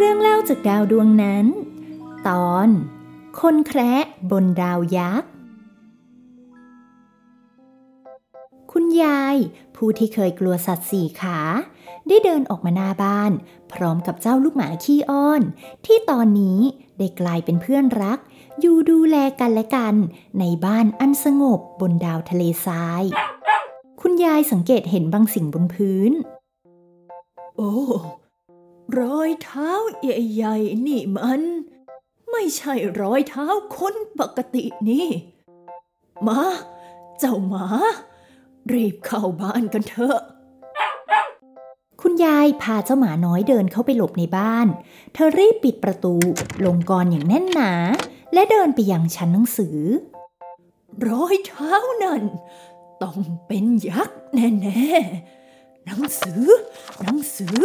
เรื่องเล่าจากดาวดวงนั้น ตอน คนแคระบนดาวยักษ์ คุณยายผู้ที่เคยกลัวสัตว์สี่ขา ได้เดินออกมาหน้าบ้าน พร้อมกับเจ้าลูกหมาขี้อ้อน ที่ตอนนี้ได้กลายเป็นเพื่อนรัก อยู่ดูแลกันและกัน ในบ้านอันสงบบนดาวทะเลทราย คุณยายสังเกตเห็นบางสิ่งบนพื้น โอ้ รอยเท้าใหญ่ๆนี่มัน ไม่ใช่รอยเท้าคนปกตินี่มา เจ้าหมา รีบเข้าบ้านกันเถอะ คุณยายพาเจ้าหมาน้อยเดินเข้าไปหลบในบ้าน เธอรีบปิดประตูลงกรอย่างแน่นหนา และเดินไปยังชั้นหนังสือ รอยเท้านั่น ต้องเป็นยักษ์แน่ๆ หนังสือ หนังสือ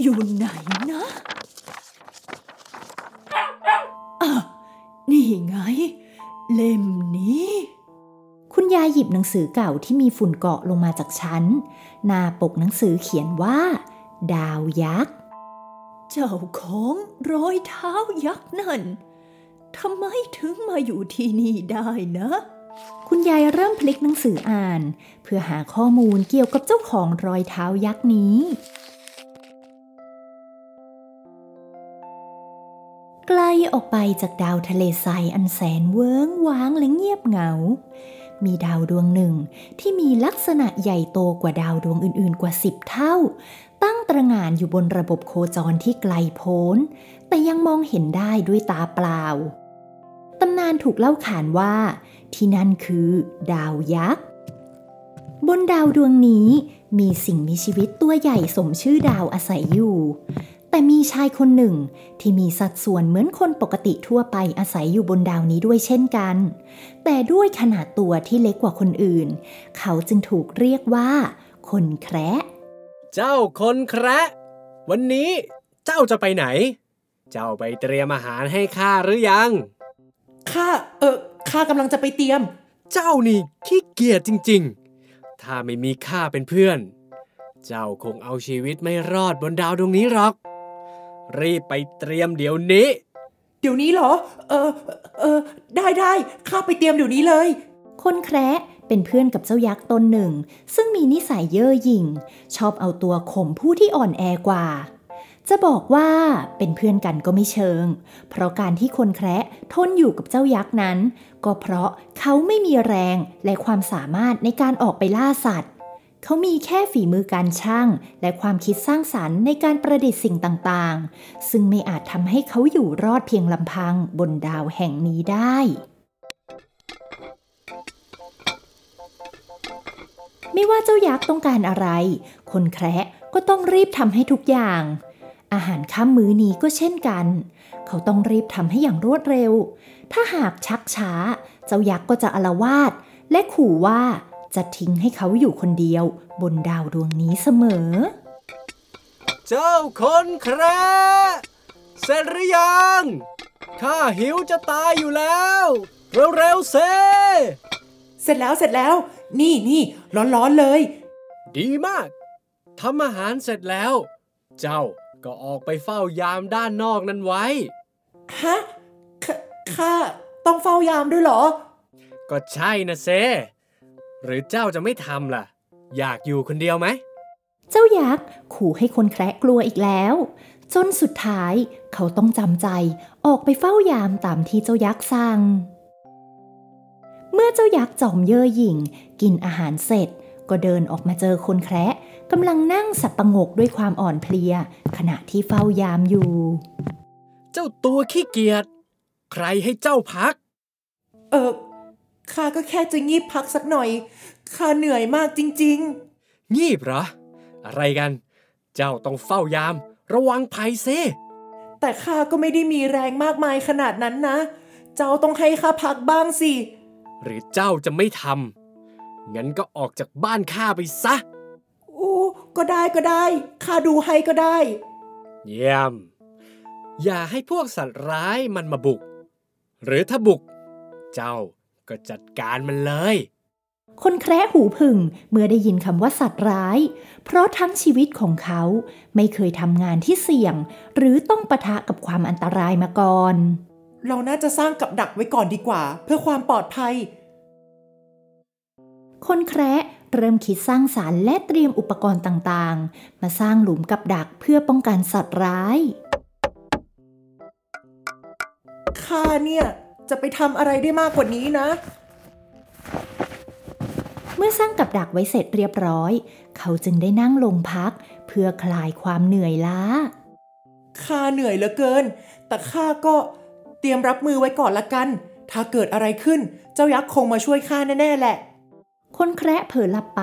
อยู่ไหนนะอะนี่ไง เล่มนี้ คุณยายหยิบหนังสือเก่าที่มีฝุ่นเกาะลงมาจากชั้น หน้าปกหนังสือเขียนว่า ดาวยักษ์ เจ้าของรอยเท้ายักษ์นั่นทำไมถึงมาอยู่ที่นี่ได้นะ คุณยายเริ่มพลิกหนังสืออ่าน เพื่อหาข้อมูลเกี่ยวกับเจ้าของรอยเท้ายักษ์นี้ ไกลออกไปจากดาวทะเลทรายอันแสนเวิ้งว้างและเงียบเหงา มีดาวดวงหนึ่งที่มีลักษณะใหญ่โตกว่าดาวดวงอื่นๆ กว่าสิบเท่า ตั้งตระหง่านอยู่บนระบบโคจรที่ไกลโพ้น แต่ยังมองเห็นได้ด้วยตาเปล่า ตำนานถูกเล่าขานว่า ที่นั่นคือ ดาวยักษ์ บนดาวดวงนี้มีสิ่งมีชีวิตตัวใหญ่สมชื่อดาวอาศัยอยู่ แต่มีชายคนหนึ่งที่มีสัดส่วนเหมือนคนปกติทั่วไปอาศัยอยู่บนดาวนี้ด้วยเช่นกัน แต่ด้วยขนาดตัวที่เล็กกว่าคนอื่น เขาจึงถูกเรียกว่า คนแคระเจ้าคนแคระวันนี้เจ้าจะไปไหน เจ้าไปเตรียมอาหารให้ข้าหรือยัง ข้าเออ ข้ากำลังจะไปเตรียม เจ้านี่ขี้เกียจจริง ๆ ถ้าไม่มีข้าเป็นเพื่อน เจ้าคงเอาชีวิตไม่รอดบนดาวดวงนี้หรอก รีบไปเตรียมเดี๋ยวนี้ เดี๋ยวนี้เหรอ เออ เออ ได้ได้ข้าไปเตรียมเดี๋ยวนี้เลย คนแคระเป็นเพื่อนกับเจ้ายักษ์ตนหนึ่ง ซึ่งมีนิสัยเย่อหยิ่ง ชอบเอาตัวข่มผู้ที่อ่อนแอกว่า จะบอกว่าเป็นเพื่อนกันก็ไม่เชิง เพราะการที่คนแคระทนอยู่กับเจ้ายักษ์นั้น ก็เพราะเขาไม่มีแรงและความสามารถในการออกไปล่าสัตว์ เขามีแค่ฝีมือการช่าง และความคิดสร้างสรรค์ในการประดิษฐ์สิ่งต่างๆ ซึ่งไม่อาจทำให้เขาอยู่รอดเพียงลำพังบนดาวแห่งนี้ได้ ไม่ว่าเจ้ายักษ์ต้องการอะไร คนแคระก็ต้องรีบทำให้ทุกอย่าง อาหารข้ามมื้อนี้ก็เช่นกัน เขาต้องรีบทำให้อย่างรวดเร็ว ถ้าหากชักช้า เจ้ายักษ์ก็จะอารวาสและขู่ว่าจะทิ้งให้เขาอยู่คนเดียว บนดาวดวงนี้เสมอ เจ้าคนแคระเสร็จหรือยังข้าหิวจะตายอยู่แล้ว เร็วๆเซเสร็จแล้วเสร็จแล้ว นี่นี่ร้อนๆเลย ดีมากทำอาหารเสร็จแล้ว เจ้า ก็ออกไปเฝ้ายามด้านนอกนั้นไว้ ฮะขข้าต้องเฝ้ายามด้วยเหรอ ก็ใช่นะเซ หรือเจ้าจะไม่ทำล่ะ อยากอยู่คนเดียวไหม เจ้ายักษ์ขู่ให้คนแคระกลัวอีกแล้ว จนสุดท้ายเขาต้องจำใจออกไปเฝ้ายามตามที่เจ้ายักษ์สั่ง เมื่อเจ้ายักษ์จอมเย่อหยิ่ง กินอาหารเสร็จ ก็เดินออกมาเจอคนแคระกำลังนั่งสับประงกด้วยความอ่อนเพลีย ขณะที่เฝ้ายามอยู่ เจ้าตัวขี้เกียจใครให้เจ้าพัก เออข้าก็แค่จะงีบพักสักหน่อยข้าเหนื่อยมากจริงงีบเหรอ อะไรกัน เจ้าต้องเฝ้ายาม ระวังภัยเซๆแต่ข้าก็ไม่ได้มีแรงมากมายขนาดนั้นนะ เจ้าต้องให้ข้าพักบ้างสิ หรือเจ้าจะไม่ทำ งั้นก็ออกจากบ้านข้าไปซะ โอ้ ก็ได้ก็ได้ ข้าดูให้ก็ได้ เยี่ยม อย่าให้พวกสัตว์ร้ายมันมาบุก หรือถ้าบุก เจ้าก็จัดการมันเลย คนแคระหูผึ่งเมื่อได้ยินคำว่าสัตว์ร้าย เพราะทั้งชีวิตของเขาไม่เคยทำงานที่เสี่ยง หรือต้องปะทะกับความอันตรายมาก่อน เราน่าจะสร้างกับดักไว้ก่อนดีกว่า เพื่อความปลอดภัย คนแคระเริ่มคิดสร้างสารรค์และเตรียมอุปกรณ์ต่างๆ มาสร้างหลุมกับดักเพื่อป้องกันสัตว์ร้าย ข้าเนี่ย จะไปทำอะไรได้มากกว่านี้นะ เมื่อสร้างกับดักไว้เสร็จเรียบร้อย เขาจึงได้นั่งลงพัก เพื่อคลายความเหนื่อยล้า ข้าเหนื่อยเหลือเกิน แต่ข้าก็เตรียมรับมือไว้ก่อนละกัน ถ้าเกิดอะไรขึ้น เจ้ายักษ์คงมาช่วยข้าแน่ๆแหละ คนแคระเผลอหลับไป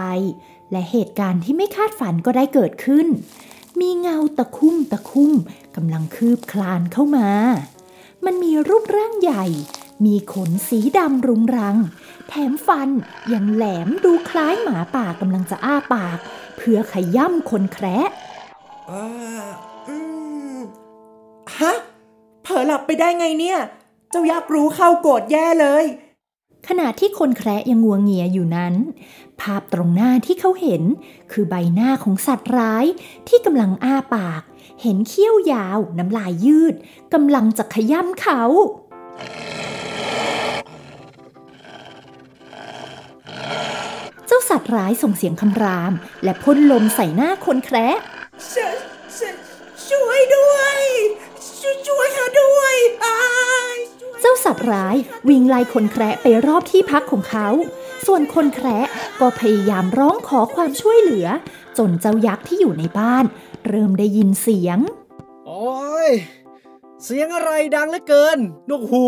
และเหตุการณ์ที่ไม่คาดฝันก็ได้เกิดขึ้น มีเงาตะคุ่มตะคุ่มกำลังคืบคลานเข้ามา มันมีรูปร่างใหญ่ มีขนสีดำรุงรัง แถมฟันยังแหลมดูคล้ายหมาป่ากำลังจะอ้าปาก เพื่อขย่ำคนแคระฮะเผลอหลับไปได้ไงเนี่ย เจ้ายักษ์รู้เข้าโกรธแย่เลย ขณะที่คนแคระยังงัวงเงียอยู่นั้น ภาพตรงหน้าที่เขาเห็น คือใบหน้าของสัตว์ร้ายที่กำลังอ้าปาก เห็นเขี้ยวยาว น้ำลายยืดกำลังจะขย้ำเขาเจ้าสัตว์ร้ายส่งเสียงคำราม และพ่นลมใส่หน้าคนแคระ ร้ายวิ่งไล่คนแคระไปรอบที่พักของเขา ส่วนคนแคระก็พยายามร้องขอความช่วยเหลือ จนเจ้ายักษ์ที่อยู่ในบ้าน เริ่มได้ยินเสียง โอ้ย เสียงอะไรดังเหลือเกินนกหู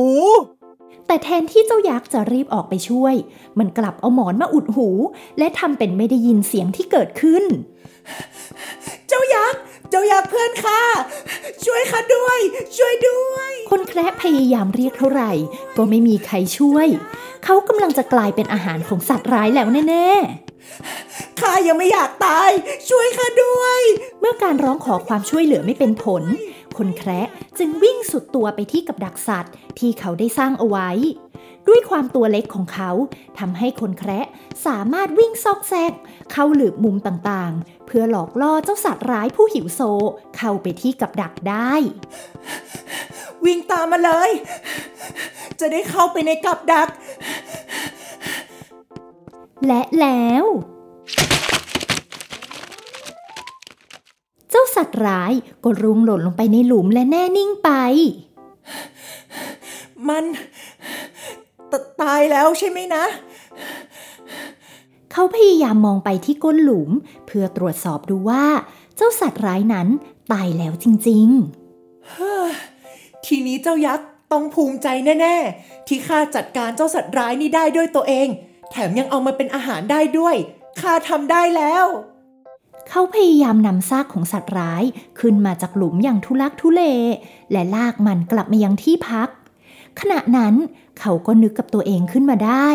แต่แทนที่เจ้ายักษ์จะรีบออกไปช่วย มันกลับเอาหมอนมาอุดหู และทำเป็นไม่ได้ยินเสียงที่เกิดขึ้น เจ้ายักษ์ เจ้ายักษ์เพื่อนข้าช่วยข้าด้วย ช่วยด้วย คนแคระพยายามเรียกเท่าไหร่ ก็ไม่มีใครช่วย เขากำลังจะกลายเป็นอาหารของสัตว์ร้ายแล้วแน่ๆ ข้ายังไม่อยากตาย ช่วยข้าด้วย เมื่อการร้องขอความช่วยเหลือไม่เป็นผล คนแคระจึงวิ่งสุดตัวไปที่กับดักสัตว์ที่เขาได้สร้างเอาไว้ ด้วยความตัวเล็กของเขาทำให้คนแคระสามารถวิ่งซอกแซก เข้าหลืบมุมต่างๆ เพื่อหลอกล่อเจ้าสัตว์ร้ายผู้หิวโซ เข้าไปที่กับดักได้ วิ่งตามมาเลย จะได้เข้าไปในกับดัก และแล้ว เจ้าสัตว์ร้ายก็รุงหล่นลงไปในหลุมและแน่นิ่งไป มันตตายแล้วใช่ไหมนะ เขาพยายามมองไปที่ก้นหลุม เพื่อตรวจสอบดูว่า เจ้าสัตว์ร้ายนั้นตายแล้วจริง ทีนี้เจ้ายักษ์ต้องภูมิใจแน่ๆ ที่ข้าจัดการเจ้าสัตว์ร้ายนี้ได้ด้วยตัวเอง แถมยังเอามาเป็นอาหารได้ด้วยข้าทำได้แล้วๆเขาพยายามนำซากของสัตว์ร้ายขึ้นมาจากหลุมอย่างทุลักทุเล และลากมันกลับมายังที่พัก ขณะนั้นเขาก็นึกกับตัวเองขึ้นมาได้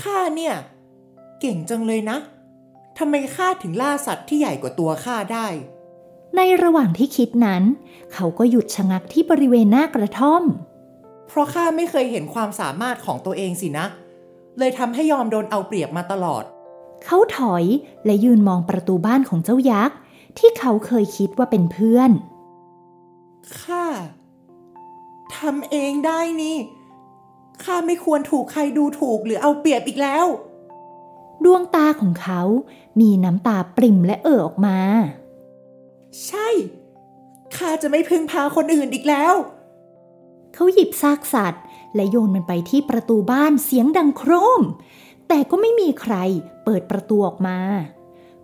ข้าเนี่ย เก่งจังเลยนะทำไมข้าถึงล่าสัตว์ที่ใหญ่กว่าตัวข้าได้ ในระหว่างที่คิดนั้น เขาก็หยุดชะงักที่บริเวณหน้ากระท่อม เพราะข้าไม่เคยเห็นความสามารถของตัวเองสินะ เลยทำให้ยอมโดนเอาเปรียบมาตลอด เขาถอยและยืนมองประตูบ้านของเจ้ายักษ์ ที่เขาเคยคิดว่าเป็นเพื่อน ข้าทำเองได้นี่ ข้าไม่ควรถูกใครดูถูกหรือเอาเปรียบอีกแล้ว ดวงตาของเขา มีน้ำตาปริ่มและเอ่อออกมา ใช่ ข้าจะไม่พึ่งพาคนอื่นอีกแล้ว เขาหยิบซากสัตว์ และโยนมันไปที่ประตูบ้านเสียงดังโครม แต่ก็ไม่มีใครเปิดประตูออกมา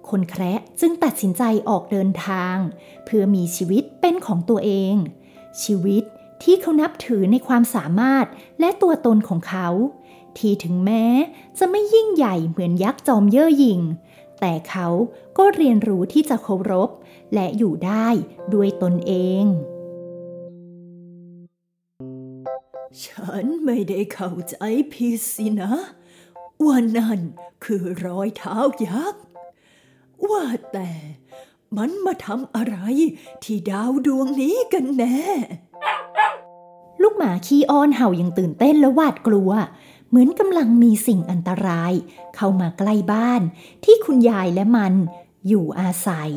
คนแคระจึงตัดสินใจออกเดินทาง เพื่อมีชีวิตเป็นของตัวเอง ชีวิตที่เขานับถือในความสามารถและตัวตนของเขา ที่ถึงแม้จะไม่ยิ่งใหญ่เหมือนยักษ์จอมเย่อหยิ่ง แต่เขาก็เรียนรู้ที่จะเคารพ และอยู่ได้ด้วยตนเอง ฉันไม่ได้เข้าใจผิดสินะ ว่านั่นคือรอยเท้ายักษ์ ว่าแต่มันมาทำอะไรที่ดาวดวงนี้กันแน่ ลูกหมาขี้อ้อนเห่าอย่างตื่นเต้นและหวาดกลัว เหมือนกำลังมีสิ่งอันตราย เข้ามาใกล้บ้านที่คุณยายและมันอยู่อาศัย